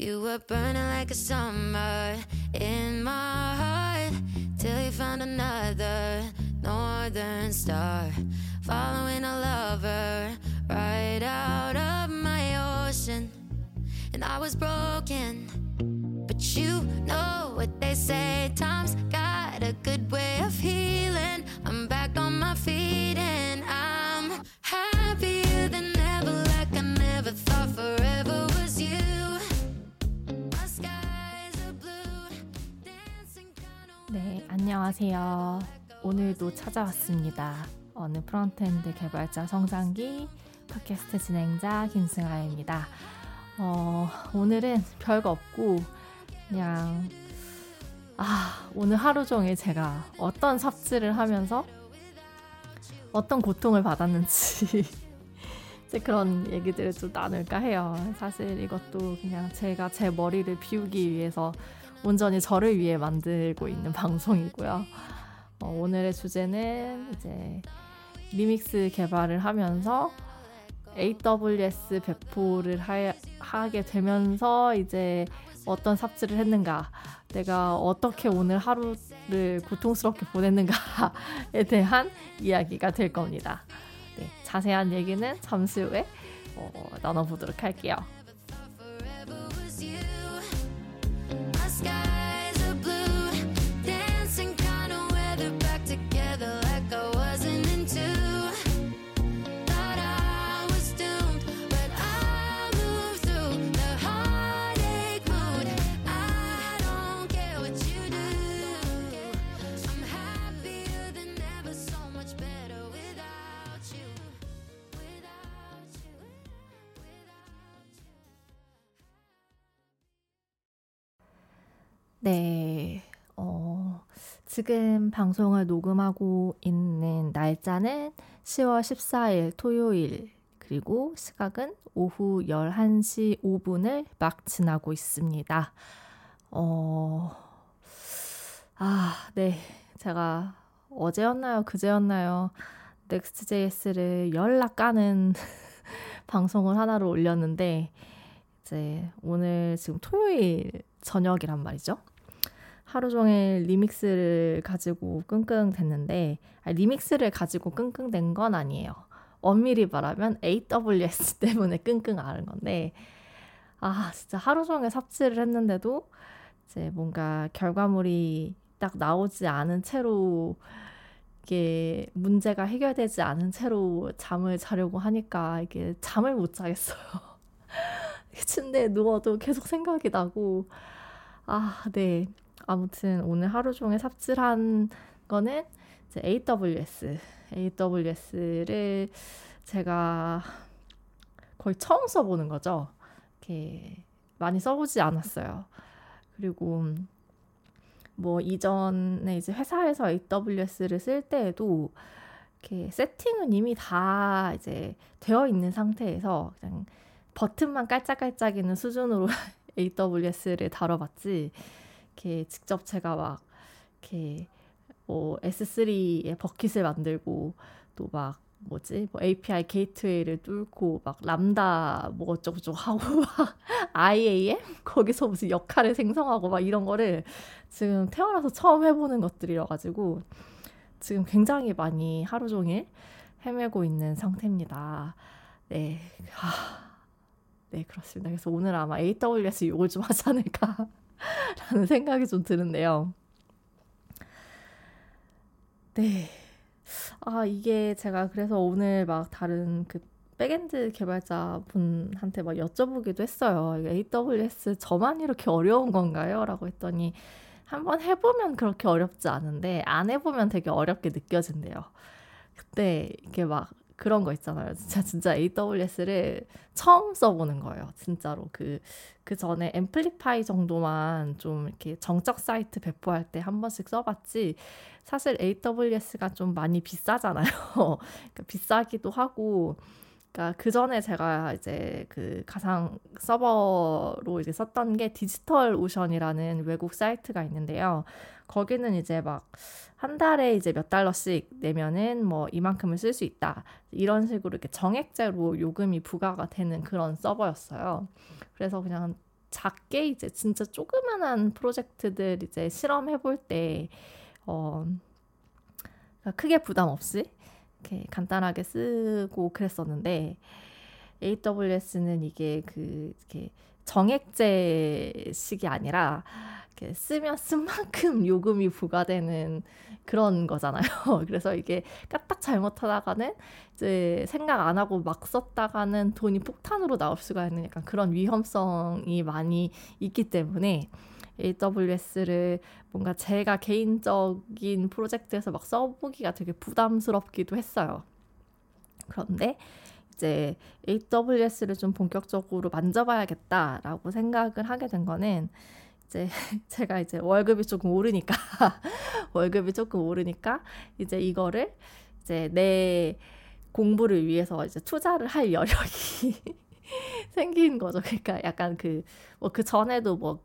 You were burning like a summer in my heart till you found another northern star. Following a lover right out of my ocean. And I was broken, but you know what they say. Time's got a good way of healing. 안녕하세요. 오늘도 찾아왔습니다. 어느 frontend 개발자 성장기 팟캐스트 진행자 김승아입니다. 어, 오늘은 별거 없고 그냥 아, 오늘 하루 종일 제가 어떤 삽질을 하면서 어떤 고통을 받았는지 이제 그런 얘기들을 좀 나눌까 해요. 사실 이것도 그냥 제가 제 머리를 비우기 위해서 온전히 저를 위해 만들고 있는 방송이고요. 어, 오늘의 주제는 이제 리믹스 개발을 하면서 AWS 배포를 하, 하게 되면서 이제 어떤 삽질을 했는가, 내가 어떻게 오늘 하루를 고통스럽게 보냈는가에 대한 이야기가 될 겁니다. 네, 자세한 얘기는 잠시 후에 어, 나눠보도록 할게요. 네, 어, 지금 방송을 녹음하고 있는 날짜는 10월 14일 토요일, 그리고 시각은 오후 11시 5분을 막 지나고 있습니다. 어, 아, 네. 제가 어제였나요? 그제였나요? Next.js를 열라 까는 방송을 하나를 올렸는데, 이제 오늘 지금 토요일 저녁이란 말이죠. 하루 종일 리믹스를 가지고 끙끙댔는데 아니, 리믹스를 가지고 끙끙댄 건 아니에요. 엄밀히 말하면 AWS 때문에 끙끙 앓은 건데 아 진짜 하루 종일 삽질을 했는데도 이제 뭔가 결과물이 딱 나오지 않은 채로 이게 문제가 해결되지 않은 채로 잠을 자려고 하니까 이게 잠을 못 자겠어요. 침대에 누워도 계속 생각이 나고 아, 네. 아무튼 오늘 하루 종일 삽질한 거는 이제 AWS. AWS를 제가 거의 처음 써보는 거죠. 이렇게 많이 써보지 않았어요. 그리고 뭐 이전에 이제 회사에서 AWS를 쓸 때에도 이렇게 세팅은 이미 다 이제 되어 있는 상태에서 그냥 버튼만 깔짝깔짝이는 수준으로 AWS를 다뤄봤지 이렇게 직접 제가 막 이렇게 뭐 S3의 bucket을 만들고 또 막 뭐지 뭐 API gateway를 뚫고 막 람다 뭐 어쩌고저쩌고 하고 막 IAM 거기서 무슨 역할을 생성하고 막 이런 거를 지금 태어나서 처음 해보는 것들이라 가지고 지금 굉장히 많이 하루 종일 헤매고 있는 상태입니다. 네. 하... 네, 그렇습니다. 그래서 오늘 아마 AWS 욕을 좀 하지 않을까 라는 생각이 좀 드는데요. 네. 아, 이게 제가 그래서 오늘 막 다른 그 backend 개발자 분한테 막 여쭤보기도 했어요. AWS 저만 이렇게 어려운 건가요? 라고 했더니 한번 해보면 그렇게 어렵지 않은데 안 해보면 되게 어렵게 느껴진대요. 그때 이게 막 그런 거 있잖아요. 진짜 진짜 AWS를 처음 써보는 거예요. 진짜로 그 그 전에 앰플리파이 정도만 좀 이렇게 정적 사이트 배포할 때 한 번씩 써봤지. 사실 AWS가 좀 많이 비싸잖아요. 그러니까 비싸기도 하고. 그러니까 그 전에 제가 이제 그 가상 서버로 이제 썼던 게 디지털 오션이라는 외국 사이트가 있는데요. 거기는 이제 막 한 달에 이제 몇 달러씩 내면은 뭐 이만큼을 쓸 수 있다. 이런 식으로 이렇게 정액제로 요금이 부과가 되는 그런 서버였어요. 그래서 그냥 작게 이제 진짜 조그만한 프로젝트들 이제 실험해 볼 때, 어, 그러니까 크게 부담 없이 이렇게 간단하게 쓰고 그랬었는데, AWS는 이게 그, 이렇게 정액제식이 아니라, 쓰면 쓴 만큼 요금이 부과되는 그런 거잖아요. 그래서 이게 까딱 잘못하다가는 이제 생각 안 하고 막 썼다가는 돈이 폭탄으로 나올 수가 있는 약간 그런 위험성이 많이 있기 때문에 AWS를 뭔가 제가 개인적인 프로젝트에서 막 써보기가 되게 부담스럽기도 했어요. 그런데 이제 AWS를 좀 본격적으로 만져봐야겠다라고 생각을 하게 된 거는 이제 제가 이제 월급이 조금 오르니까 월급이 조금 오르니까 이제 이거를 이제 내 공부를 위해서 이제 투자를 할 여력이 생긴 거죠. 그러니까 약간 그 뭐 그 전에도 뭐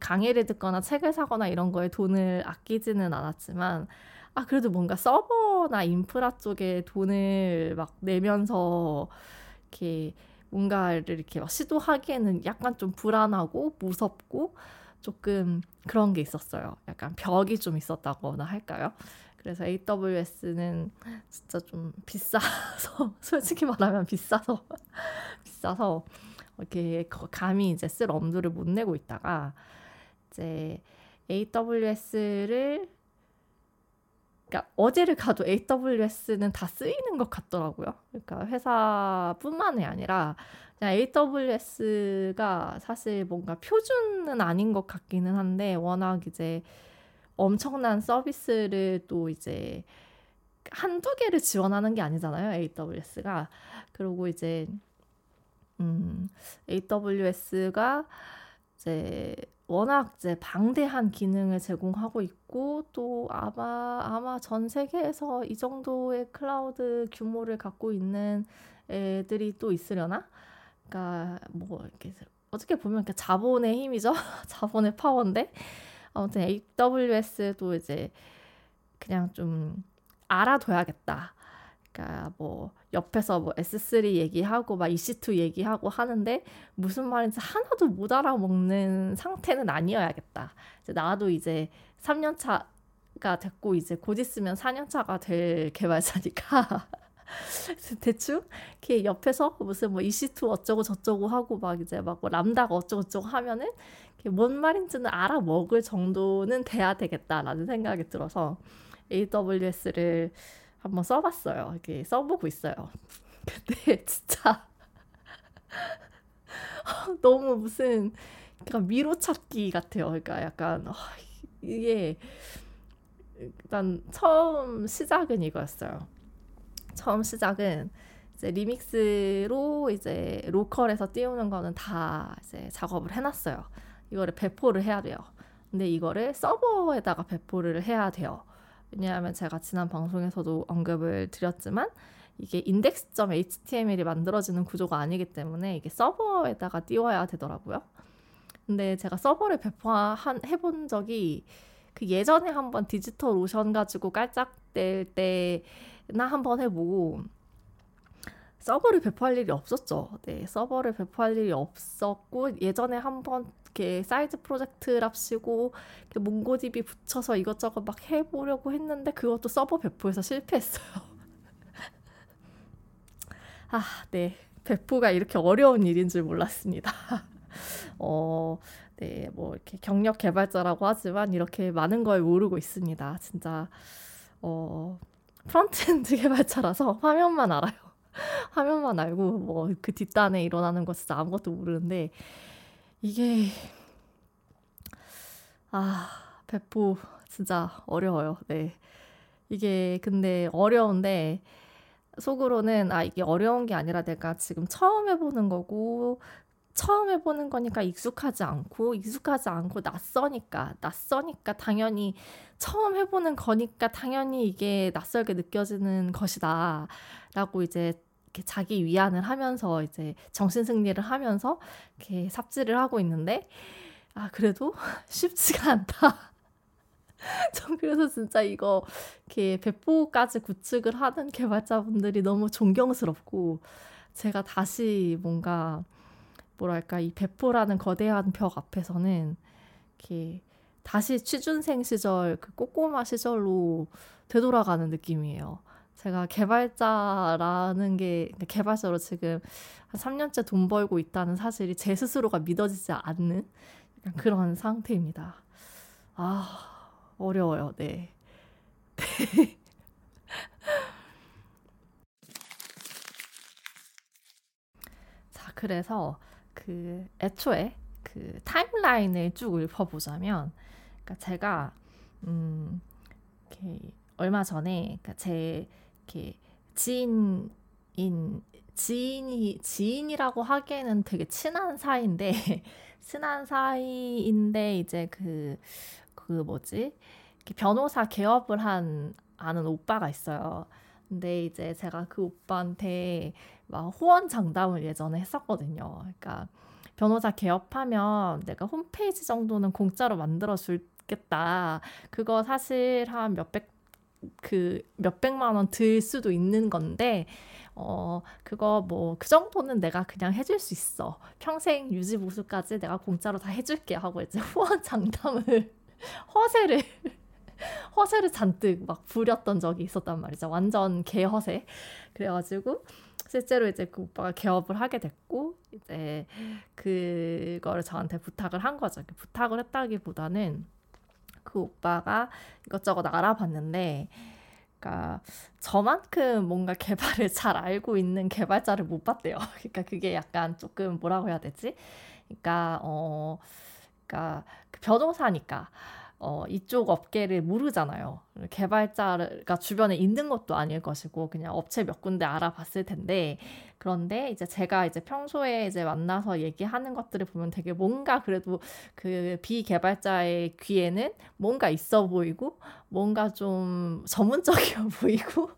강의를 듣거나 책을 사거나 이런 거에 돈을 아끼지는 않았지만 아 그래도 뭔가 서버나 인프라 쪽에 돈을 막 내면서 이렇게 뭔가를 이렇게 막 시도하기에는 약간 좀 불안하고 무섭고 조금 그런 게 있었어요. 약간 벽이 좀 있었다거나 할까요? 그래서 AWS는 진짜 좀 비싸서 솔직히 말하면 비싸서 비싸서 이렇게 감히 이제 쓸 엄두를 못 내고 있다가 이제 AWS를 그러니까 어디를 가도 AWS는 다 쓰이는 것 같더라고요. 그러니까 회사뿐만이 아니라 AWS가 사실 뭔가 표준은 아닌 것 같기는 한데 워낙 이제 엄청난 서비스를 또 이제 한두 개를 지원하는 게 아니잖아요. AWS가. 그리고 이제 음, AWS가 이제 워낙 이제 방대한 기능을 제공하고 있고 또 아마 아마 전 세계에서 이 정도의 클라우드 규모를 갖고 있는 애들이 또 있으려나? 그러니까 뭐 이렇게 어떻게 보면 그 자본의 힘이죠. 자본의 파워인데 아무튼 AWS도 이제 그냥 좀 알아둬야겠다. 그러니까 뭐 옆에서 뭐 S3 얘기하고 막 EC2 얘기하고 하는데 무슨 말인지 하나도 못 알아먹는 상태는 아니어야겠다. 이제 나도 이제 3년 차가 됐고 이제 곧 있으면 4년 차가 될 개발자니까 대충 이렇게 옆에서 무슨 뭐 EC2 어쩌고 저쩌고 하고 막 이제 막 뭐 람다가 어쩌고 저쩌고 하면은 뭔 말인지는 알아먹을 정도는 돼야 되겠다라는 생각이 들어서 AWS를 한번 써봤어요. 이렇게 써보고 있어요. 근데 진짜 너무 무슨 그러니까 미로 찾기 같아요. 그러니까 약간 어, 이게 일단 처음 시작은 이거였어요. 처음 시작은 이제 리믹스로 이제 로컬에서 띄우는 거는 다 이제 작업을 해놨어요. 이거를 배포를 해야 돼요. 근데 이거를 서버에다가 배포를 해야 돼요. 왜냐하면 제가 지난 방송에서도 언급을 드렸지만 이게 index.html이 만들어지는 구조가 아니기 때문에 이게 서버에다가 띄워야 되더라고요. 근데 제가 서버를 배포한 해본 적이 그 예전에 한번 디지털 오션 가지고 깔짝댈 때나 한번 해보고 서버를 배포할 일이 없었죠. 네, 서버를 배포할 일이 없었고 예전에 한번 이렇게 사이즈 프로젝트랍시고 MongoDB 붙여서 이것저것 막 해보려고 했는데 그것도 서버 배포에서 실패했어요. 아, 네. 배포가 이렇게 어려운 일인 줄 몰랐습니다. 어, 네, 뭐 이렇게 경력 개발자라고 하지만 이렇게 많은 걸 모르고 있습니다. 진짜 어, frontend 개발자라서 화면만 알아요. 화면만 알고 뭐 그 뒷단에 일어나는 거 진짜 아무것도 모르는데 이게 아 배포 진짜 어려워요. 네. 이게 근데 어려운데 속으로는 아 이게 어려운 게 아니라 내가 지금 처음 해보는 거고 처음 해보는 거니까 익숙하지 않고 익숙하지 않고 낯서니까 낯서니까 당연히 처음 해보는 거니까 당연히 이게 낯설게 느껴지는 것이다라고 이제 이렇게 자기 위안을 하면서 이제 정신 승리를 하면서 이렇게 삽질을 하고 있는데 아 그래도 쉽지가 않다. 전 그래서 진짜 이거 이렇게 배포까지 구축을 하는 개발자분들이 너무 존경스럽고 제가 다시 뭔가 뭐랄까 이 배포라는 거대한 벽 앞에서는 이렇게 다시 취준생 시절 그 꼬꼬마 시절로 되돌아가는 느낌이에요. 제가 개발자라는 게 그러니까 개발자로 지금 한 3년째 돈 벌고 있다는 사실이 제 스스로가 믿어지지 않는 그런 상태입니다. 아, 어려워요. 네. 자, 그래서 그 애초에 그 타임라인을 쭉 읊어보자면, 그러니까 제가 음, 이렇게 얼마 전에 그러니까 제 이렇게 지인인 지인이 지인이라고 하기에는 되게 친한 사이인데 친한 사이인데 이제 그그 그 뭐지 변호사 개업을 한 아는 오빠가 있어요. 근데 이제 제가 그 오빠한테 막 호언 장담을 예전에 했었거든요. 그러니까 변호사 개업하면 내가 홈페이지 정도는 공짜로 만들어 줄겠다. 그거 사실 한 몇백 그 몇백만 원 들 수도 있는 건데 어 그거 뭐 그 정도는 내가 그냥 해줄 수 있어. 평생 유지 보수까지 내가 공짜로 다 해줄게 하고 이제 후원 장담을 허세를 허세를 잔뜩 막 부렸던 적이 있었단 말이죠. 완전 개허세. 그래가지고 실제로 이제 그 오빠가 개업을 하게 됐고 이제 그거를 저한테 부탁을 한 거죠. 부탁을 했다기보다는 그 오빠가 이것저것 알아봤는데 그러니까 저만큼 뭔가 개발을 잘 알고 있는 개발자를 못 봤대요. 그러니까 그게 약간 조금 뭐라고 해야 되지? 그러니까 어 그러니까 그 변호사니까 어, 이쪽 업계를 모르잖아요. 개발자가 주변에 있는 것도 아닐 것이고 그냥 업체 몇 군데 알아봤을 텐데 그런데 이제 제가 이제 평소에 이제 만나서 얘기하는 것들을 보면 되게 뭔가 그래도 그 비개발자의 귀에는 뭔가 있어 보이고 뭔가 좀 전문적이어 보이고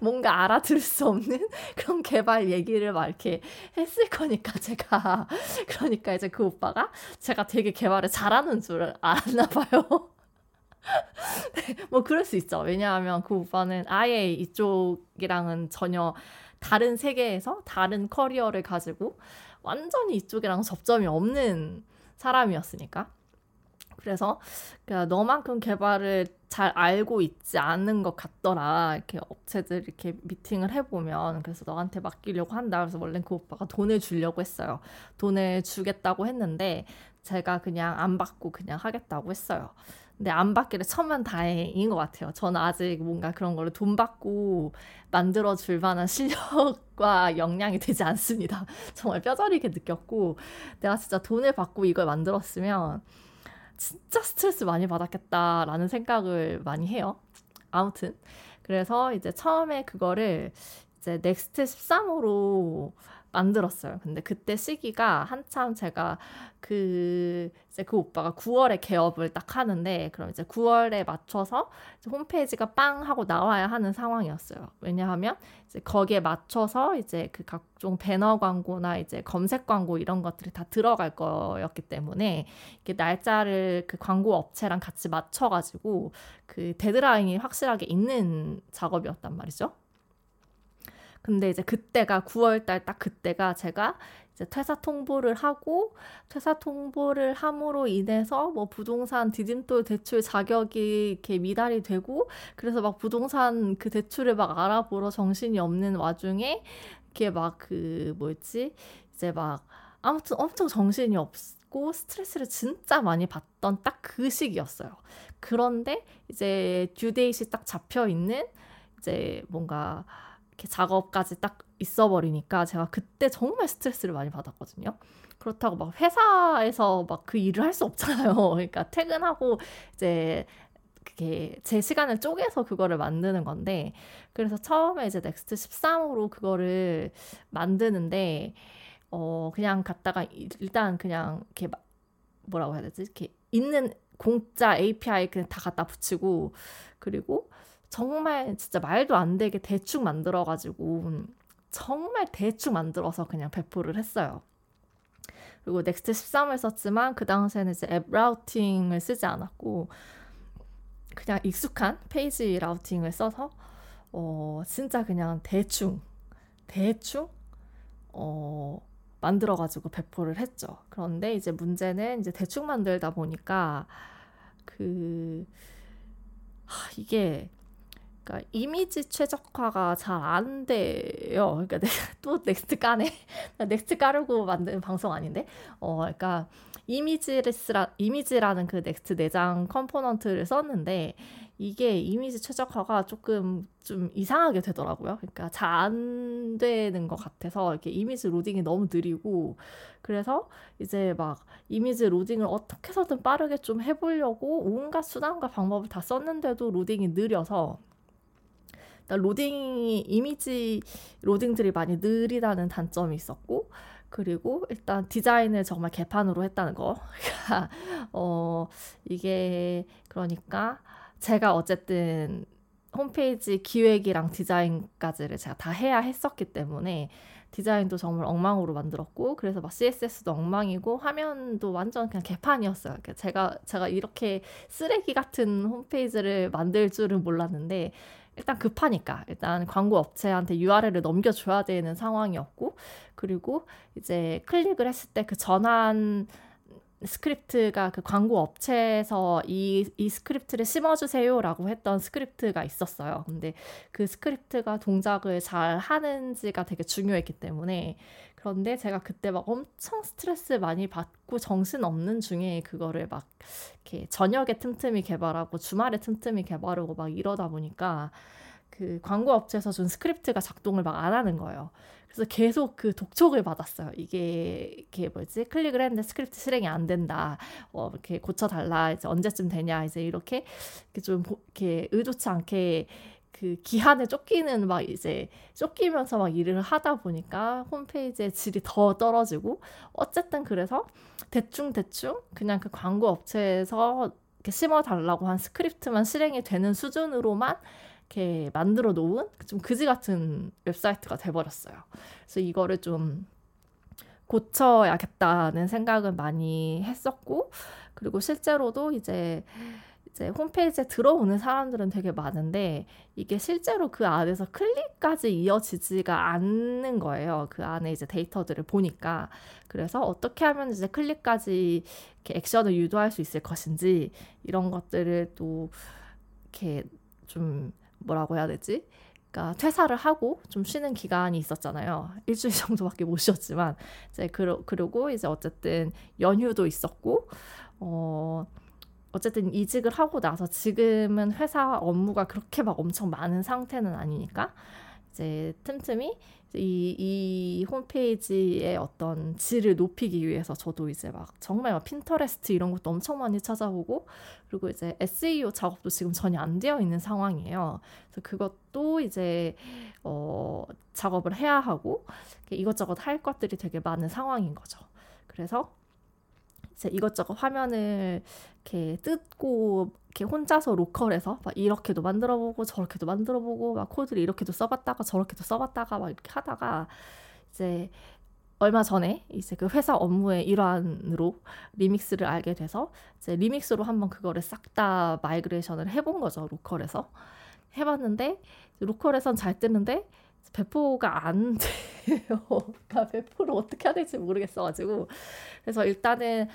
뭔가 알아들을 수 없는 그런 개발 얘기를 막 이렇게 했을 거니까 제가 그러니까 이제 그 오빠가 제가 되게 개발을 잘하는 줄 알았나 봐요. 네, 뭐 그럴 수 있죠. 왜냐하면 그 오빠는 아예 이쪽이랑은 전혀 다른 세계에서 다른 커리어를 가지고 완전히 이쪽이랑 접점이 없는 사람이었으니까. 그래서 그러니까 너만큼 개발을 잘 알고 있지 않은 것 같더라. 이렇게 업체들 이렇게 미팅을 해보면 그래서 너한테 맡기려고 한다. 그래서 원래 그 오빠가 돈을 주려고 했어요. 돈을 주겠다고 했는데 제가 그냥 안 받고 그냥 하겠다고 했어요. 근데 안 받기를 천만 다행인 것 같아요. 저는 아직 뭔가 그런 거를 돈 받고 만들어 줄 만한 실력과 역량이 되지 않습니다. 정말 뼈저리게 느꼈고 내가 진짜 돈을 받고 이걸 만들었으면 진짜 스트레스 많이 받았겠다라는 생각을 많이 해요. 아무튼 그래서 이제 처음에 그거를 이제 넥스트 13호로 만들었어요. 근데 그때 시기가 한참 제가 그 이제 그 오빠가 9월에 개업을 딱 하는데 그럼 이제 9월에 맞춰서 이제 홈페이지가 빵 하고 나와야 하는 상황이었어요. 왜냐하면 이제 거기에 맞춰서 이제 그 각종 배너 광고나 이제 검색 광고 이런 것들이 다 들어갈 거였기 때문에 이게 날짜를 그 광고 업체랑 같이 맞춰 가지고 그 데드라인이 확실하게 있는 작업이었단 말이죠. 근데 이제 그때가 9월달 딱 그때가 제가 이제 퇴사 통보를 하고 퇴사 통보를 함으로 인해서 뭐 부동산 디딤돌 대출 자격이 이렇게 미달이 되고 그래서 막 부동산 그 대출을 막 알아보러 정신이 없는 와중에 이렇게 막 그 뭐였지 이제 막 아무튼 엄청 정신이 없고 스트레스를 진짜 많이 받던 딱 그 시기였어요. 그런데 이제 듀데이시 딱 잡혀 있는 이제 뭔가 이렇게 작업까지 딱 있어 버리니까 제가 그때 정말 스트레스를 많이 받았거든요. 그렇다고 막 회사에서 막 그 일을 할 수 없잖아요. 그러니까 퇴근하고 이제 그게 제 시간을 쪼개서 그거를 만드는 건데 그래서 처음에 이제 넥스트 13호로 그거를 만드는데 어 그냥 갔다가 일단 그냥 이렇게 뭐라고 해야 되지? 이렇게 있는 공짜 API 그냥 다 갖다 붙이고 그리고 정말 진짜 말도 안 되게 대충 만들어가지고 정말 대충 만들어서 그냥 배포를 했어요. 그리고 Next 13을 썼지만 그 당시에는 이제 app routing을 쓰지 않았고 그냥 익숙한 page routing을 써서 어 진짜 그냥 대충 대충 어 만들어 가지고 배포를 했죠. 그런데 이제 문제는 이제 대충 만들다 보니까 그 하, 이게 그러니까 이미지 최적화가 잘 안 돼요. 그러니까 또 Next 까네. Next 까려고 만든 방송 아닌데. 어, 그러니까 이미지레스라 이미지라는 그 Next 내장 component를 썼는데 이게 이미지 최적화가 조금 좀 이상하게 되더라고요. 그러니까 잘 안 되는 것 같아서 이렇게 이미지 로딩이 너무 느리고 그래서 이제 막 이미지 로딩을 어떻게 해서든 빠르게 좀 해보려고 온갖 수단과 방법을 다 썼는데도 로딩이 느려서 로딩이 이미지 로딩들이 많이 느리다는 단점이 있었고 그리고 일단 디자인을 정말 개판으로 했다는 거. 그러니까 어 이게 그러니까 제가 어쨌든 홈페이지 기획이랑 디자인까지를 제가 다 해야 했었기 때문에 디자인도 정말 엉망으로 만들었고 그래서 막 CSS도 엉망이고 화면도 완전 그냥 개판이었어요. 그러니까 제가 제가 이렇게 쓰레기 같은 홈페이지를 만들 줄은 몰랐는데 일단 급하니까 일단 광고 업체한테 URL을 넘겨줘야 되는 상황이었고 그리고 이제 클릭을 했을 때 그 전환 스크립트가 그 광고 업체에서 이, 이 스크립트를 심어주세요라고 했던 스크립트가 있었어요. 근데 그 스크립트가 동작을 잘 하는지가 되게 중요했기 때문에 그런데 제가 그때 막 엄청 스트레스 많이 받고 정신 없는 중에 그거를 막 이렇게 저녁에 틈틈이 개발하고 주말에 틈틈이 개발하고 막 이러다 보니까 그 광고 업체에서 준 스크립트가 작동을 막 안 하는 거예요. 그래서 계속 그 독촉을 받았어요. 이게 이게 뭐지? 클릭을 했는데 스크립트 실행이 안 된다. 어, 이렇게 고쳐달라. 이제 언제쯤 되냐? 이제 이렇게, 이렇게 좀 이렇게 의도치 않게 그 기한에 쫓기는 막 이제 쫓기면서 막 일을 하다 보니까 홈페이지의 질이 더 떨어지고 어쨌든 그래서 대충 대충 그냥 그 광고 업체에서 이렇게 심어 달라고 한 스크립트만 실행이 되는 수준으로만 이렇게 만들어 놓은 좀 그지 같은 웹사이트가 돼버렸어요. 그래서 이거를 좀 고쳐야겠다는 생각을 많이 했었고, 그리고 실제로도 이제 이제 홈페이지에 들어오는 사람들은 되게 많은데 이게 실제로 그 안에서 클릭까지 이어지지가 않는 거예요. 그 안에 이제 데이터들을 보니까 그래서 어떻게 하면 이제 클릭까지 이렇게 액션을 유도할 수 있을 것인지 이런 것들을 또 이렇게 좀 뭐라고 해야 되지? 그러니까 퇴사를 하고 좀 쉬는 기간이 있었잖아요. 일주일 정도밖에 못 쉬었지만 이제 그러, 그리고 이제 어쨌든 연휴도 있었고 어 어쨌든 이직을 하고 나서 지금은 회사 업무가 그렇게 막 엄청 많은 상태는 아니니까 이제 틈틈이 이, 이 홈페이지의 어떤 질을 높이기 위해서 저도 이제 막 정말 막 핀터레스트 이런 것도 엄청 많이 찾아보고 그리고 이제 SEO 작업도 지금 전혀 안 되어 있는 상황이에요. 그래서 그것도 이제 어, 작업을 해야 하고 이것저것 할 것들이 되게 많은 상황인 거죠. 그래서 이것저것 화면을 이렇게 뜯고 이렇게 혼자서 local에서 막 이렇게도 만들어보고 저렇게도 만들어보고 막 코드를 이렇게도 써봤다가 저렇게도 써봤다가 막 이렇게 하다가 이제 얼마 전에 이제 그 회사 업무의 일환으로 Remix를 알게 돼서 이제 Remix로 한번 그거를 싹 다 migration을 해본 거죠 local에서. 해봤는데 로컬에선 잘 뜨는데 배포가 안 돼요. 그러니까 배포를 어떻게 해야 될지 모르겠어가지고 그래서 일단은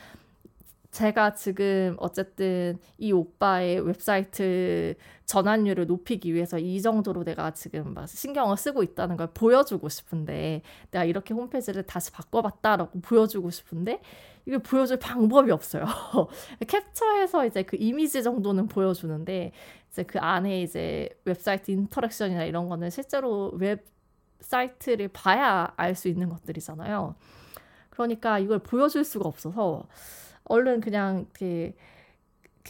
제가 지금 어쨌든 이 오빠의 웹사이트 전환율을 높이기 위해서 이 정도로 내가 지금 막 신경을 쓰고 있다는 걸 보여주고 싶은데 내가 이렇게 홈페이지를 다시 바꿔봤다라고 보여주고 싶은데 이걸 보여줄 방법이 없어요. 캡처해서 이제 그 이미지 정도는 보여주는데 이제 그 안에 이제 웹사이트 interaction이나 이런 거는 실제로 웹사이트를 봐야 알 수 있는 것들이잖아요. 그러니까 이걸 보여줄 수가 없어서 얼른 그냥 이렇게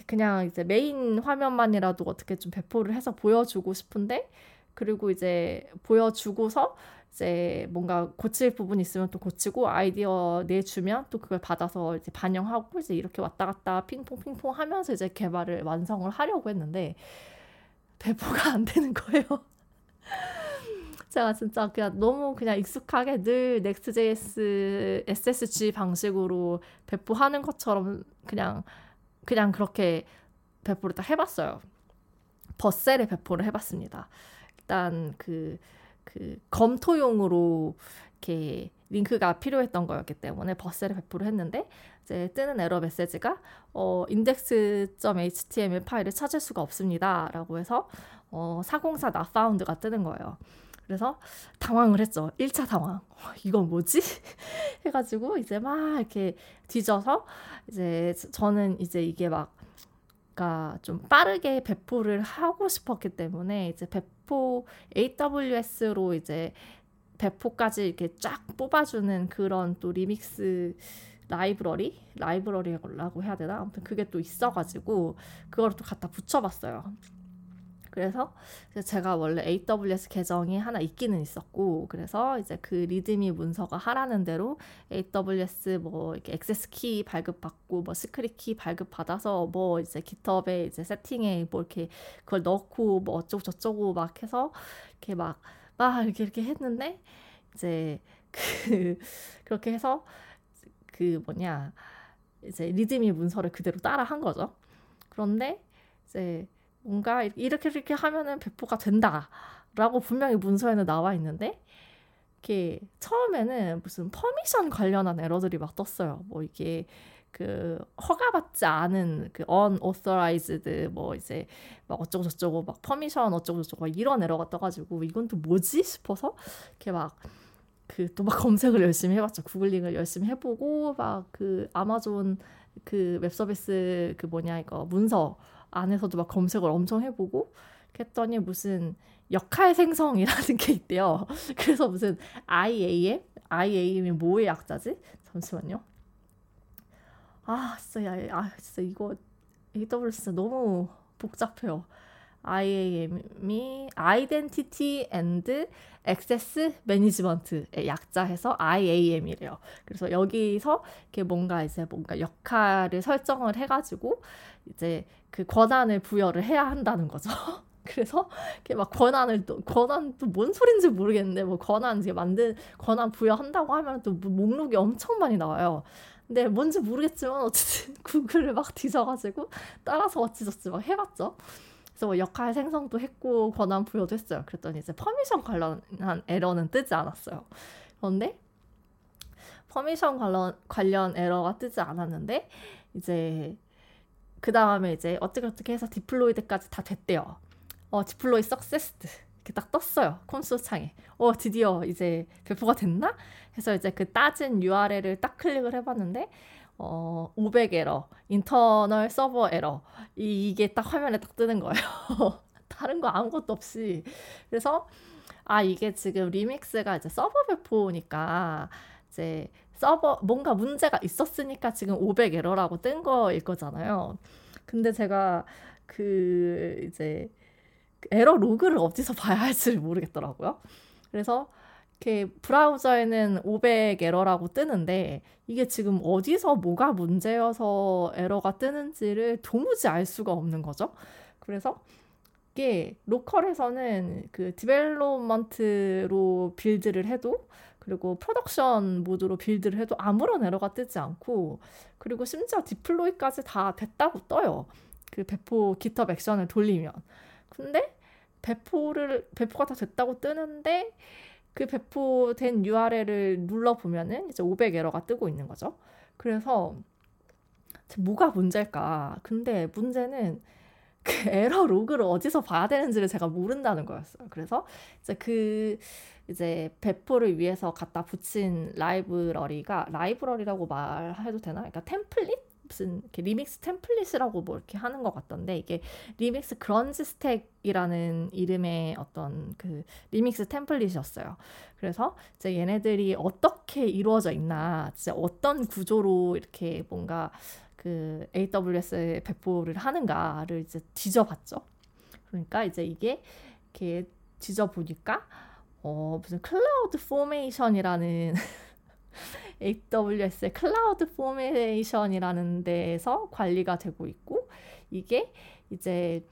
그냥 이제 메인 화면만이라도 어떻게 좀 배포를 해서 보여주고 싶은데 그리고 이제 보여주고서 이제 뭔가 고칠 부분 있으면 또 고치고 아이디어 내주면 또 그걸 받아서 이제 반영하고 이제 이렇게 왔다 갔다 핑퐁 핑퐁 하면서 이제 개발을 완성을 하려고 했는데 배포가 안 되는 거예요. 제가 진짜 그냥 너무 그냥 익숙하게 늘 Next.js SSG 방식으로 배포하는 것처럼 그냥 그냥 그렇게 배포를 딱 해봤어요. 버셀에 배포를 해봤습니다. 일단 그, 그 검토용으로 이렇게 링크가 필요했던 거였기 때문에 버스를 배포를 했는데 이제 뜨는 에러 메시지가 어, index.html 파일을 찾을 수가 없습니다라고 해서 어, 404 not found가 뜨는 거예요. 그래서 당황을 했죠. 1차 당황. 이건 뭐지? 해가지고 이제 막 이렇게 뒤져서 이제 저는 이제 이게 막 그러니까 좀 빠르게 배포를 하고 싶었기 때문에 이제 배포 AWS로 이제 배포까지 이렇게 쫙 뽑아주는 그런 또 리믹스 라이브러리 라이브러리라고 해야 되나 아무튼 그게 또 있어가지고 그걸 또 갖다 붙여봤어요. 그래서 제가 원래 AWS 계정이 하나 있기는 있었고 그래서 이제 그 README 문서가 하라는 대로 AWS 뭐 이렇게 access key 발급받고 뭐 secret key 발급받아서 뭐 이제 GitHub에 이제 세팅에 뭐 이렇게 그걸 넣고 뭐 어쩌고 저쩌고 막 해서 이렇게 막막 이렇게 이렇게 했는데 이제 그 그렇게 해서 그 뭐냐 이제 README 문서를 그대로 따라 한 거죠. 그런데 이제 뭔가 이렇게 이렇게 하면은 배포가 된다라고 분명히 문서에는 나와 있는데 이게 처음에는 무슨 permission 관련한 에러들이 막 떴어요. 뭐 이게 그 허가받지 않은 그 unauthorized 뭐 이제 막 어쩌고 저쩌고 막 permission 어쩌고 저쩌고 막 이런 에러가 떠가지고 이건 또 뭐지 싶어서 이렇게 막 그 또 막 검색을 열심히 해봤죠. 구글링을 열심히 해보고 막 그 아마존 그 웹 서비스 그 뭐냐 이거 문서 안에서도 막 검색을 엄청 해보고 했더니 무슨 역할 생성이라는 게 있대요. 그래서 무슨 IAM? IAM이 뭐의 약자지? 잠시만요. 아, 진짜, 야, 아, 진짜 이거 AWS 너무 복잡해요. IAM이 Identity and Access Management의 약자해서 IAM이래요. 그래서 여기서 이렇게 뭔가 이제 뭔가 역할을 설정을 해가지고 이제 그 권한을 부여를 해야 한다는 거죠. 그래서 이렇게 막 권한을 또 권한 또 뭔 소린지 모르겠는데 뭐 권한 이제 만든 권한 부여한다고 하면 또뭐 목록이 엄청 많이 나와요. 근데 뭔지 모르겠지만 어쨌든 구글을 막 뒤져가지고 따라서 어찌저찌 막 해봤죠. 그래서 뭐 역할 생성도 했고 권한 부여도 했어요. 그랬더니 이제 permission 관련한 에러는 뜨지 않았어요. 그런데 permission 관련 관련 에러가 뜨지 않았는데 이제 그 다음에 이제 어떻게 어떻게 해서 deployed까지 다 됐대요. 어 deploy succeeded 이렇게 딱 떴어요 콘솔 창에. 어 드디어 이제 배포가 됐나? 해서 이제 그 따진 URL을 딱 클릭을 해봤는데 어, 500 에러, internal server error 이, 이게 딱 화면에 딱 뜨는 거예요. 다른 거 아무것도 없이. 그래서 아 이게 지금 Remix가 이제 서버 배포니까 이제 서버 뭔가 문제가 있었으니까 지금 500 에러라고 뜬 거일 거잖아요. 근데 제가 그 이제 에러 로그를 어디서 봐야 할지 모르겠더라고요. 그래서 이렇게 브라우저에는 500 에러라고 뜨는데 이게 지금 어디서 뭐가 문제여서 에러가 뜨는지를 도무지 알 수가 없는 거죠. 그래서 이게 local에서는 그 development로 build를 해도 그리고 production mode로 build를 해도 아무런 에러가 뜨지 않고 그리고 심지어 deploy까지 다 됐다고 떠요. 그 배포 GitHub Action을 돌리면. 근데 배포를 배포가 다 됐다고 뜨는데 그 배포된 URL을 눌러 보면은 이제 500 에러가 뜨고 있는 거죠. 그래서 뭐가 문제일까? 근데 문제는 그 에러 로그를 어디서 봐야 되는지를 제가 모른다는 거였어요. 그래서 이제 그 이제 배포를 위해서 갖다 붙인 라이브러리가 라이브러리라고 말해도 되나? 그러니까 템플릿 무슨 이렇게 Remix template이라고 뭐 이렇게 하는 것 같던데 이게 Remix Grunge Stack이라는 이름의 어떤 그 Remix template이었어요. 그래서 이제 얘네들이 어떻게 이루어져 있나, 진짜 어떤 구조로 이렇게 뭔가 그 AWS 배포를 하는가를 이제 뒤져봤죠. 그러니까 이제 이게 이렇게 뒤져보니까 어 무슨 CloudFormation이라는 AWS의 CloudFormation이라는 데에서 관리가 되고 있고 이게 이제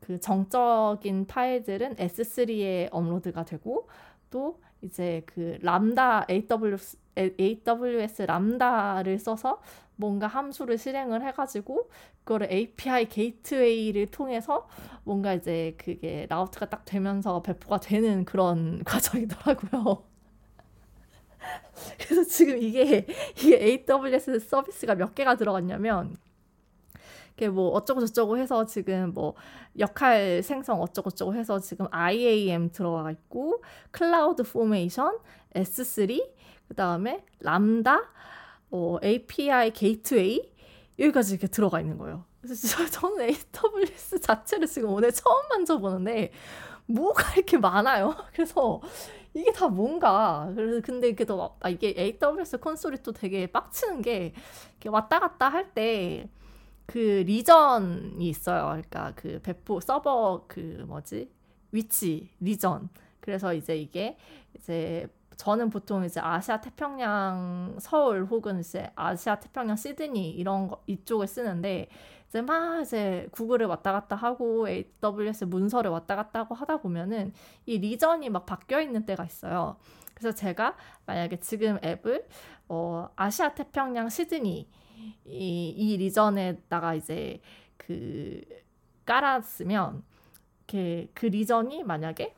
그 정적인 파일들은 S3에 업로드가 되고 또 이제 그 람다 AWS, AWS 람다를 써서 뭔가 함수를 실행을 해가지고 그거를 API Gateway를 통해서 뭔가 이제 그게 route가 딱 되면서 배포가 되는 그런 과정이더라고요. 그래서 지금 이게 이게 AWS 서비스가 몇 개가 들어갔냐면 이게 뭐 어쩌고 저쩌고 해서 지금 뭐 역할 생성 어쩌고 저쩌고 해서 지금 IAM 들어가 있고 CloudFormation S3 그다음에 람다 어, API Gateway 여기까지 이렇게 들어가 있는 거예요. 그래서 저는 AWS 자체를 지금 오늘 처음 만져보는데 뭐가 이렇게 많아요. 그래서 이게 다 뭔가 그래서 근데 더 아, 이게 AWS 콘솔이 또 되게 빡치는 게 왔다 갔다 할 때 그 리전이 있어요. 그러니까 그 배포 서버 그 뭐지 위치 리전. 그래서 이제 이게 이제 저는 보통 이제 아시아 태평양 서울 혹은 이제 아시아 태평양 시드니 이런 거 이쪽을 쓰는데 이제 막 이제 구글을 왔다 갔다 하고 AWS 문서를 왔다 갔다 하고 하다 보면은 이 리전이 막 바뀌어 있는 때가 있어요. 그래서 제가 만약에 지금 앱을 어 아시아 태평양 시드니 이, 이 리전에다가 이제 그 깔았으면 그 리전이 만약에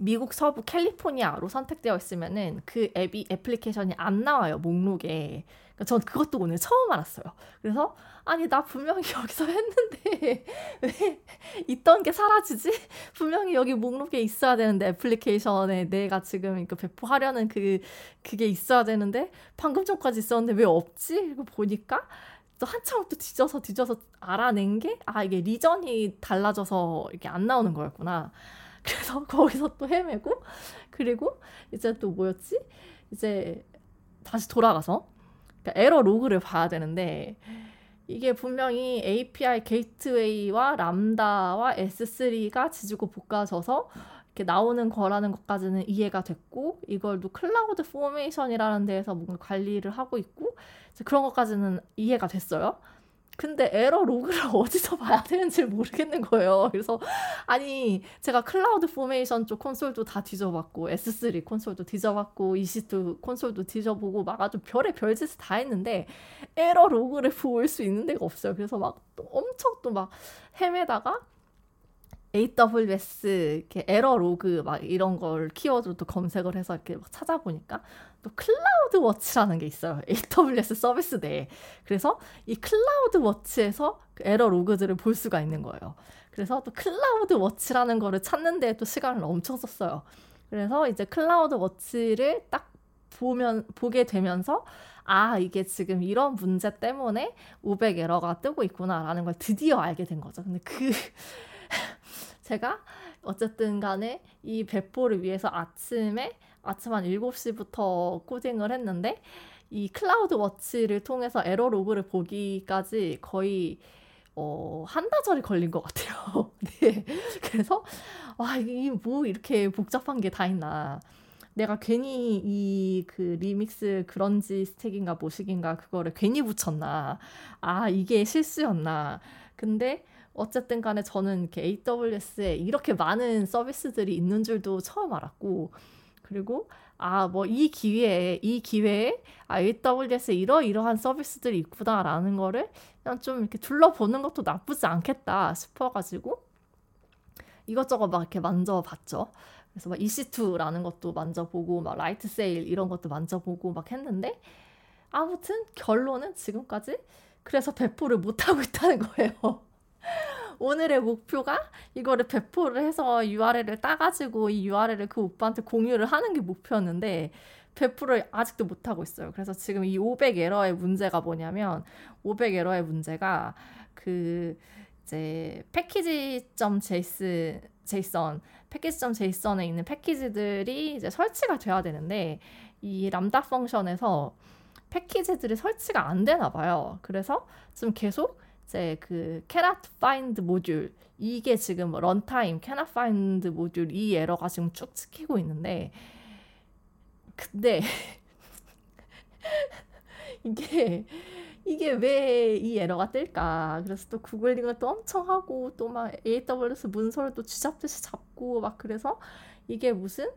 미국 서부 캘리포니아로 선택되어 있으면은 그 앱이 애플리케이션이 안 나와요 목록에. 그러니까 전 그것도 오늘 처음 알았어요. 그래서 아니 나 분명히 여기서 했는데 왜 있던 게 사라지지? 분명히 여기 목록에 있어야 되는데 애플리케이션에 내가 지금 이거 배포하려는 그 그게 있어야 되는데 방금 전까지 있었는데 왜 없지? 이거 보니까 또 한참 또 뒤져서 뒤져서 알아낸 게 아 이게 리전이 달라져서 이렇게 안 나오는 거였구나. 그래서 거기서 또 헤매고 그리고 이제 또 뭐였지? 이제 다시 돌아가서 그러니까 에러 로그를 봐야 되는데 이게 분명히 API 게이트웨이와 람다와 S3가 지지고 볶아져서 이렇게 나오는 거라는 것까지는 이해가 됐고 이걸 또 CloudFormation이라는 데에서 뭔가 관리를 하고 있고 그런 것까지는 이해가 됐어요. 근데 에러 로그를 어디서 봐야 되는지 모르겠는 거예요. 그래서 아니 제가 CloudFormation 쪽 콘솔도 다 뒤져봤고 S3 콘솔도 뒤져봤고 EC2 콘솔도 뒤져보고 막 아주 별의 별짓을 다 했는데 에러 로그를 볼 수 있는 데가 없어요. 그래서 막 엄청 또 막 헤매다가 AWS 이렇게 에러 로그 막 이런 걸 키워드로 또 검색을 해서 이렇게 막 찾아보니까 또 CloudWatch라는 게 있어요. AWS 서비스 내에. 그래서 이 CloudWatch에서 그 에러 로그들을 볼 수가 있는 거예요. 그래서 또 CloudWatch라는 거를 찾는데 또 시간을 엄청 썼어요. 그래서 이제 CloudWatch를 딱 보면 보게 되면서 아 이게 지금 이런 문제 때문에 500 에러가 뜨고 있구나라는 걸 드디어 알게 된 거죠. 근데 그 제가 어쨌든 간에 이 배포를 위해서 아침에 아침 한 7시부터 코딩을 했는데 이 CloudWatch를 통해서 에러 로그를 보기까지 거의 어, 한나절이 걸린 것 같아요. 네. 그래서, 와, 이게 뭐 이렇게 복잡한 게 다 있나. 내가 괜히 이 그 리믹스 그런지 스택인가 뭐식인가 그거를 괜히 붙였나. 아, 이게 실수였나. 근데 어쨌든 간에 저는 이렇게 AWS에 이렇게 많은 서비스들이 있는 줄도 처음 알았고, 그리고 아, 뭐 이 기회에 이 기회에 아, AWS에 이러이러한 서비스들이 있구나라는 거를 그냥 좀 이렇게 둘러보는 것도 나쁘지 않겠다 싶어가지고 이것저것 막 이렇게 만져봤죠. 그래서 막 EC2라는 것도 만져보고 막 라이트 세일 이런 것도 만져보고 막 했는데 아무튼 결론은 지금까지 그래서 배포를 못하고 있다는 거예요. 오늘의 목표가 이거를 배포를 해서 URL을 따가지고 이 URL을 그 오빠한테 공유를 하는 게 목표였는데 배포를 아직도 못하고 있어요. 그래서 지금 이 500 에러의 문제가 뭐냐면 500 에러의 문제가 그 이제 패키지.json 제이슨 패키지.json에 있는 패키지들이 이제 설치가 돼야 되는데 이 람다 펑션에서 패키지들이 설치가 안 되나 봐요. 그래서 지금 계속 이제 그 cannot find 모듈 이게 지금 런타임 cannot find 모듈 이 에러가 지금 쭉 찍히고 있는데 근데 이게 이게 왜 이 에러가 뜰까? 그래서 또 구글링을 또 엄청 하고 또 막 AWS 문서를 또 쥐잡듯이 잡고 막 그래서 이게 무슨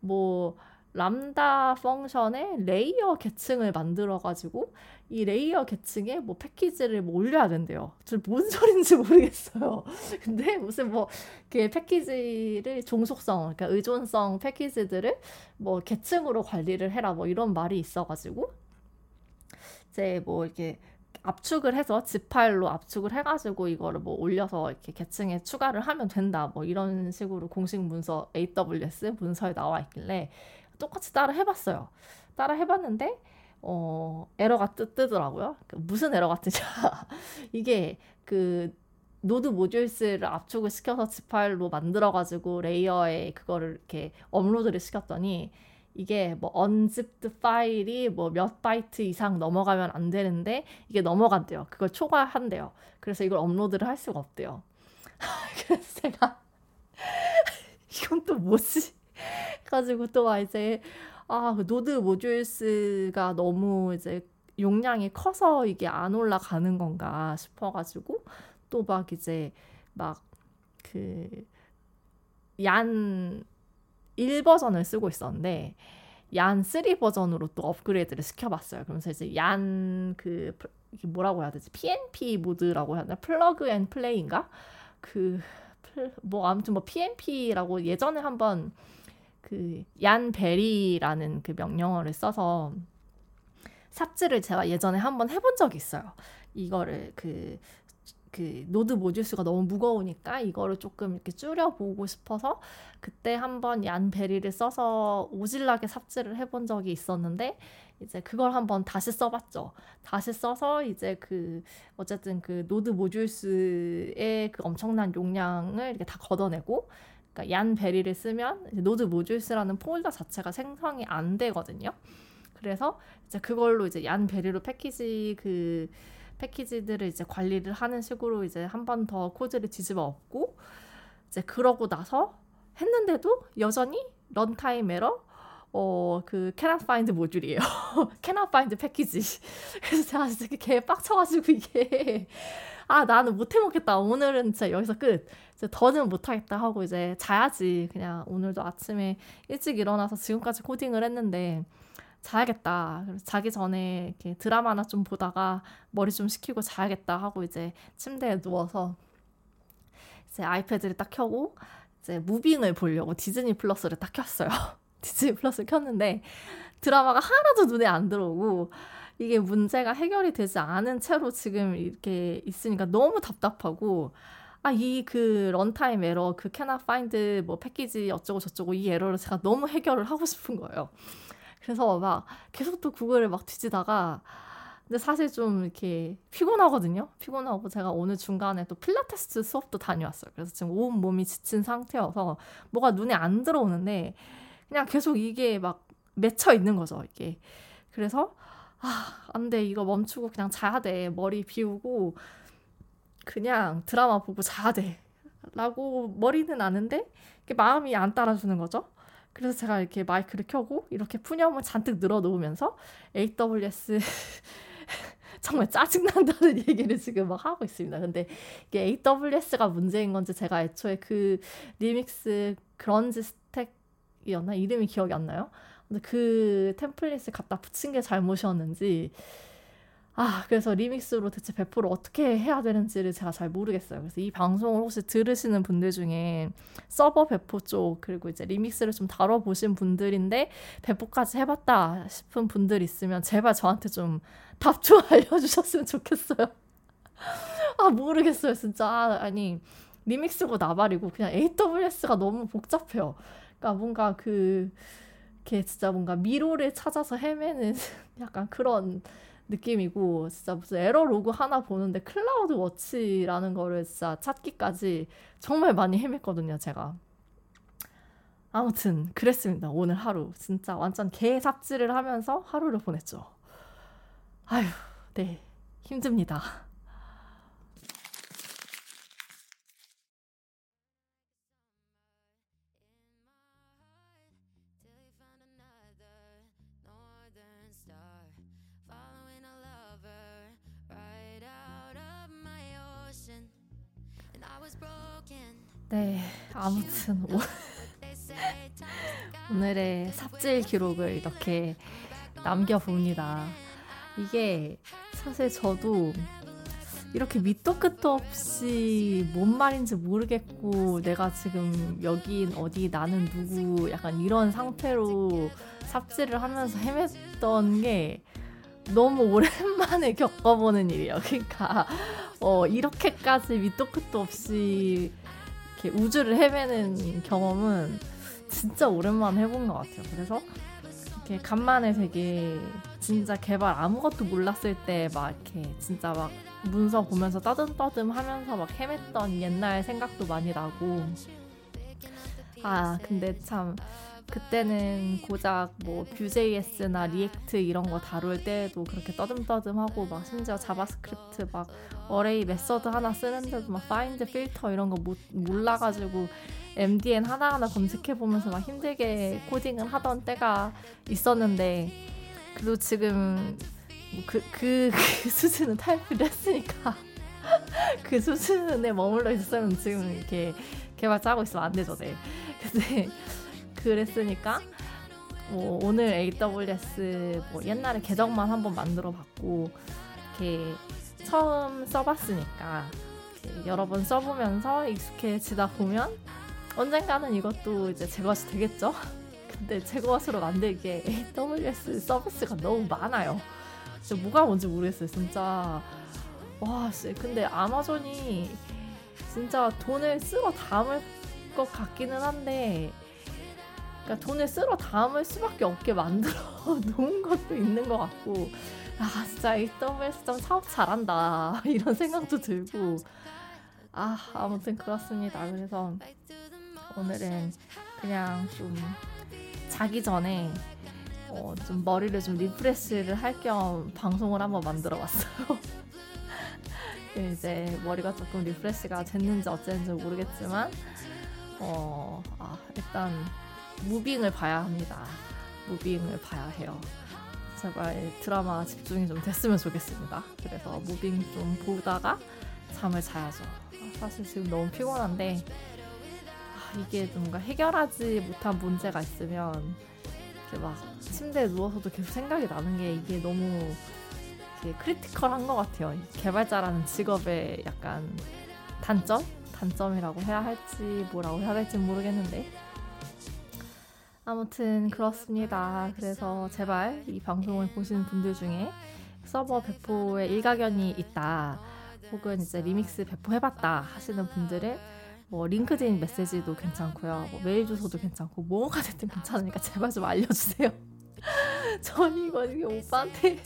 뭐 Lambda function에 layer 계층을 만들어 가지고 이 layer 계층에 뭐 패키지를 뭐 올려야 된대요. 저 뭔 소린지 모르겠어요. 근데 무슨 뭐 그 패키지를 종속성, 그러니까 의존성 패키지들을 뭐 계층으로 관리를 해라 뭐 이런 말이 있어가지고 이제 뭐 이렇게 압축을 해서 zip 파일로 압축을 해가지고 이거를 뭐 올려서 이렇게 계층에 추가를 하면 된다 뭐 이런 식으로 공식 문서 AWS 문서에 나와 있길래 똑같이 따라 해봤어요. 따라 해봤는데 어, 에러가 뜨, 뜨더라고요. 그 무슨 에러 같은지 이게 그 node modules를 압축을 시켜서 zip 파일로 만들어가지고 layer에 그거를 이렇게 업로드를 시켰더니 이게 뭐 unzipped 파일이 뭐 몇 바이트 이상 넘어가면 안 되는데 이게 넘어간대요. 그걸 초과한대요. 그래서 이걸 업로드를 할 수가 없대요. 그래서 제가 이건 또 뭐지? 가지고 또 막 이제 아, 그 node modules가 너무 이제 용량이 커서 이게 안 올라가는 건가 싶어가지고 또 막 이제 막 그 Yarn 1버전을 쓰고 있었는데 Yarn 3 버전으로 또 업그레이드를 시켜봤어요. 그러면서 이제 Yarn 그 뭐라고 해야 되지? PNP 모드라고 해야 되나? plug and play인가? 그 뭐 아무튼 뭐 PNP라고 예전에 한번 그 Yarn Berry라는 그 명령어를 써서 삽질을 제가 예전에 한번 해본 적이 있어요. 이거를 그, 그 node modules가 너무 무거우니까 이거를 조금 이렇게 줄여보고 싶어서 그때 한번 Yarn Berry를 써서 오질나게 삽질을 해본 적이 있었는데 이제 그걸 한번 다시 써봤죠. 다시 써서 이제 그 어쨌든 그 node modules의 그 엄청난 용량을 이렇게 다 걷어내고 그러니까 Yarn Berry를 쓰면 node modules라는 폴더 자체가 생성이 안 되거든요. 그래서 이제 그걸로 이제 Yarn Berry로 패키지 그 패키지들을 이제 관리를 하는 식으로 이제 한 번 더 코드를 뒤집어 엎고 이제 그러고 나서 했는데도 여전히 런타임 에러 어그 cannot find 모듈이에요. cannot find 패키지. 그래서 제가 진짜 개 빡쳐가지고 이게 아 나는 못 해 먹겠다. 오늘은 진짜 여기서 끝. 이제 더는 못하겠다 하고 이제 자야지. 그냥 오늘도 아침에 일찍 일어나서 지금까지 코딩을 했는데 자야겠다. 자기 전에 이렇게 드라마나 좀 보다가 머리 좀 식히고 자야겠다 하고 이제 침대에 누워서 이제 아이패드를 딱 켜고 이제 무빙을 보려고 디즈니 플러스를 딱 켰어요. 디즈니 플러스를 켰는데 드라마가 하나도 눈에 안 들어오고 이게 문제가 해결이 되지 않은 채로 지금 이렇게 있으니까 너무 답답하고 아, 이 그 runtime 에러, 그 cannot find 뭐 패키지 어쩌고 저쩌고 이 에러를 제가 너무 해결을 하고 싶은 거예요. 그래서 막 계속 또 구글을 막 뒤지다가 근데 사실 좀 이렇게 피곤하거든요. 피곤하고 제가 오늘 중간에 또 필라테스 수업도 다녀왔어요. 그래서 지금 온 몸이 지친 상태여서 뭐가 눈에 안 들어오는데 그냥 계속 이게 막 맺혀 있는 거죠. 이게. 그래서 아, 안 돼. 이거 멈추고 그냥 자야 돼. 머리 비우고 그냥 드라마 보고 자야 돼. 라고 머리는 아는데 마음이 안 따라주는 거죠. 그래서 제가 이렇게 마이크를 켜고 이렇게 푸념을 잔뜩 늘어 놓으면서 AWS 정말 짜증난다는 얘기를 지금 막 하고 있습니다. 근데 이게 AWS가 문제인 건지 제가 애초에 그 리믹스 그런지 스택이었나? 이름이 기억이 안 나요. 근데 그 템플릿을 갖다 붙인 게 잘못이었는지 아 그래서 리믹스로 대체 배포를 어떻게 해야 되는지를 제가 잘 모르겠어요. 그래서 이 방송을 혹시 들으시는 분들 중에 서버 배포 쪽 그리고 이제 Remix를 좀 다뤄보신 분들인데 배포까지 해봤다 싶은 분들 있으면 제발 저한테 좀 답 좀 알려주셨으면 좋겠어요. 아 모르겠어요 진짜 아, 아니 Remix고 나발이고 그냥 AWS가 너무 복잡해요. 그러니까 뭔가 그 이렇게 진짜 뭔가 미로를 찾아서 헤매는 약간 그런 느낌이고 진짜 무슨 에러 로그 하나 보는데 CloudWatch라는 거를 진짜 찾기까지 정말 많이 헤맸거든요, 제가. 아무튼 그랬습니다. 오늘 하루 진짜 완전 개 삽질을 하면서 하루를 보냈죠. 아휴, 네. 힘듭니다. 네, 아무튼 오, 오늘의 삽질 기록을 이렇게 남겨봅니다. 이게 사실 저도 이렇게 밑도 끝도 없이 뭔 말인지 모르겠고 내가 지금 여긴 어디 나는 누구 약간 이런 상태로 삽질을 하면서 헤맸던 게 너무 오랜만에 겪어보는 일이에요. 그러니까 어, 이렇게까지 밑도 끝도 없이 이렇게 우주를 헤매는 경험은 진짜 오랜만에 해본 것 같아요. 그래서 이렇게 간만에 되게 진짜 개발 아무것도 몰랐을 때 막 이렇게 진짜 막 문서 보면서 따듬따듬 하면서 막 헤맸던 옛날 생각도 많이 나고 아 근데 참 그때는 고작 뭐 Vue.js나 React 이런 거 다룰 때도 그렇게 떠듬떠듬하고 막 심지어 JavaScript 막 array method 하나 쓰는데도 막 find filter 이런 거 못, 몰라가지고 MDN 하나하나 검색해보면서 막 힘들게 코딩을 하던 때가 있었는데 그리고 지금 뭐 그, 그, 그 수준은 탈피를 했으니까 그 수준에 머물러 있었으면 지금 이렇게 개발자 하고 있으면 안 되죠, 네. 근데 그랬으니까 뭐 오늘 AWS 뭐 옛날에 계정만 한번 만들어 봤고 이렇게 처음 써봤으니까 여러 번 써보면서 익숙해지다 보면 언젠가는 이것도 이제 제 것이 되겠죠. 근데 제 것으로 만들기에 AWS 서비스가 너무 많아요. 진짜 뭐가 뭔지 모르겠어요. 진짜 와, 씨. 근데 아마존이 진짜 돈을 쓰러 담을 것 같기는 한데 그러니까 돈을 쓸어 담을 수밖에 없게 만들어 놓은 것도 있는 것 같고 아 진짜 AWS 좀 사업 잘한다 이런 생각도 들고 아 아무튼 그렇습니다. 그래서 오늘은 그냥 좀 자기 전에 어, 좀 머리를 좀 refresh를 할 겸 방송을 한번 만들어 봤어요. 이제 머리가 조금 refresh가 됐는지 어쨌는지 모르겠지만 어, 아, 일단 무빙을 봐야 합니다. 무빙을 봐야 해요. 제발 드라마 집중이 좀 됐으면 좋겠습니다. 그래서 무빙 좀 보다가 잠을 자야죠. 사실 지금 너무 피곤한데 아, 이게 뭔가 해결하지 못한 문제가 있으면 이렇게 막 침대에 누워서도 계속 생각이 나는 게 이게 너무 이렇게 critical한 것 같아요. 개발자라는 직업의 약간 단점? 단점이라고 해야 할지 뭐라고 해야 될지 모르겠는데 아무튼 그렇습니다. 그래서 제발 이 방송을 보시는 분들 중에 서버 배포에 일가견이 있다. 혹은 이제 리믹스 배포해봤다 하시는 분들은 뭐 링크드인 메시지도 괜찮고요. 뭐 메일 주소도 괜찮고 뭐가 됐든 괜찮으니까 제발 좀 알려주세요. 전 이거 오빠한테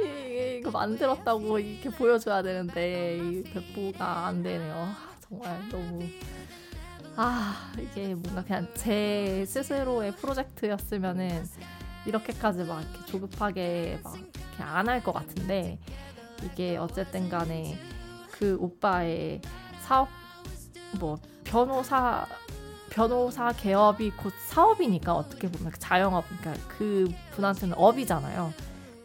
이거 만들었다고 이렇게 보여줘야 되는데 이 배포가 안 되네요. 정말 너무 아 이게 뭔가 그냥 제 스스로의 프로젝트였으면은 이렇게까지 막 이렇게 조급하게 막 이렇게 안할 것 같은데 이게 어쨌든 간에 그 오빠의 사업 뭐 변호사 변호사 개업이 곧 사업이니까 어떻게 보면 그 자영업 그러니까 그 분한테는 업이잖아요.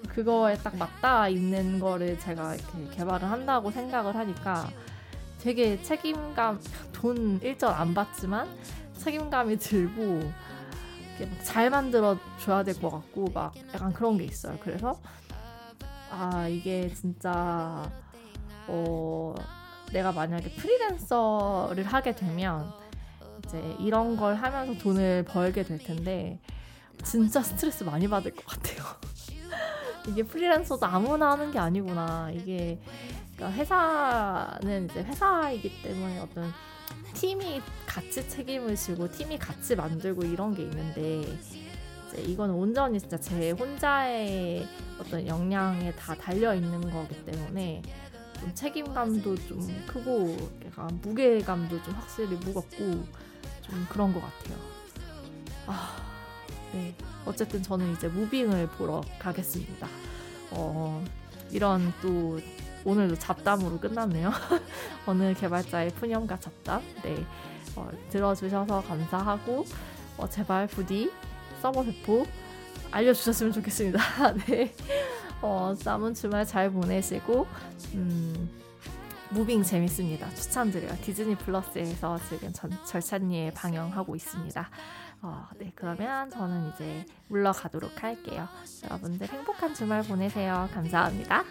그거에 딱 맞닿아 있는 거를 제가 이렇게 개발을 한다고 생각을 하니까 되게 책임감 돈 일절 안 받지만 책임감이 들고 잘 만들어 줘야 될 것 같고 막 약간 그런 게 있어요. 그래서 아 이게 진짜 어 내가 만약에 프리랜서를 하게 되면 이제 이런 걸 하면서 돈을 벌게 될 텐데 진짜 스트레스 많이 받을 것 같아요. 이게 프리랜서도 아무나 하는 게 아니구나. 이게 그러니까 회사는 이제 회사이기 때문에 어떤 팀이 같이 책임을 지고 팀이 같이 만들고 이런 게 있는데 이제 이건 온전히 진짜 제 혼자의 어떤 역량에 다 달려 있는 거기 때문에 좀 책임감도 좀 크고 약간 무게감도 좀 확실히 무겁고 좀 그런 것 같아요. 아, 네. 어쨌든 저는 이제 무빙을 보러 가겠습니다. 어, 이런 또 오늘도 잡담으로 끝났네요. 어느 개발자의 푸념과 잡담. 네. 어, 들어주셔서 감사하고, 어, 제발 부디 서버 배포 알려주셨으면 좋겠습니다. 네. 어, 남은 주말 잘 보내시고, 음, 무빙 재밌습니다. 추천드려요. 디즈니 플러스에서 지금 전, 절찬리에 방영하고 있습니다. 어, 네, 그러면 저는 이제 물러가도록 할게요. 여러분들 행복한 주말 보내세요. 감사합니다.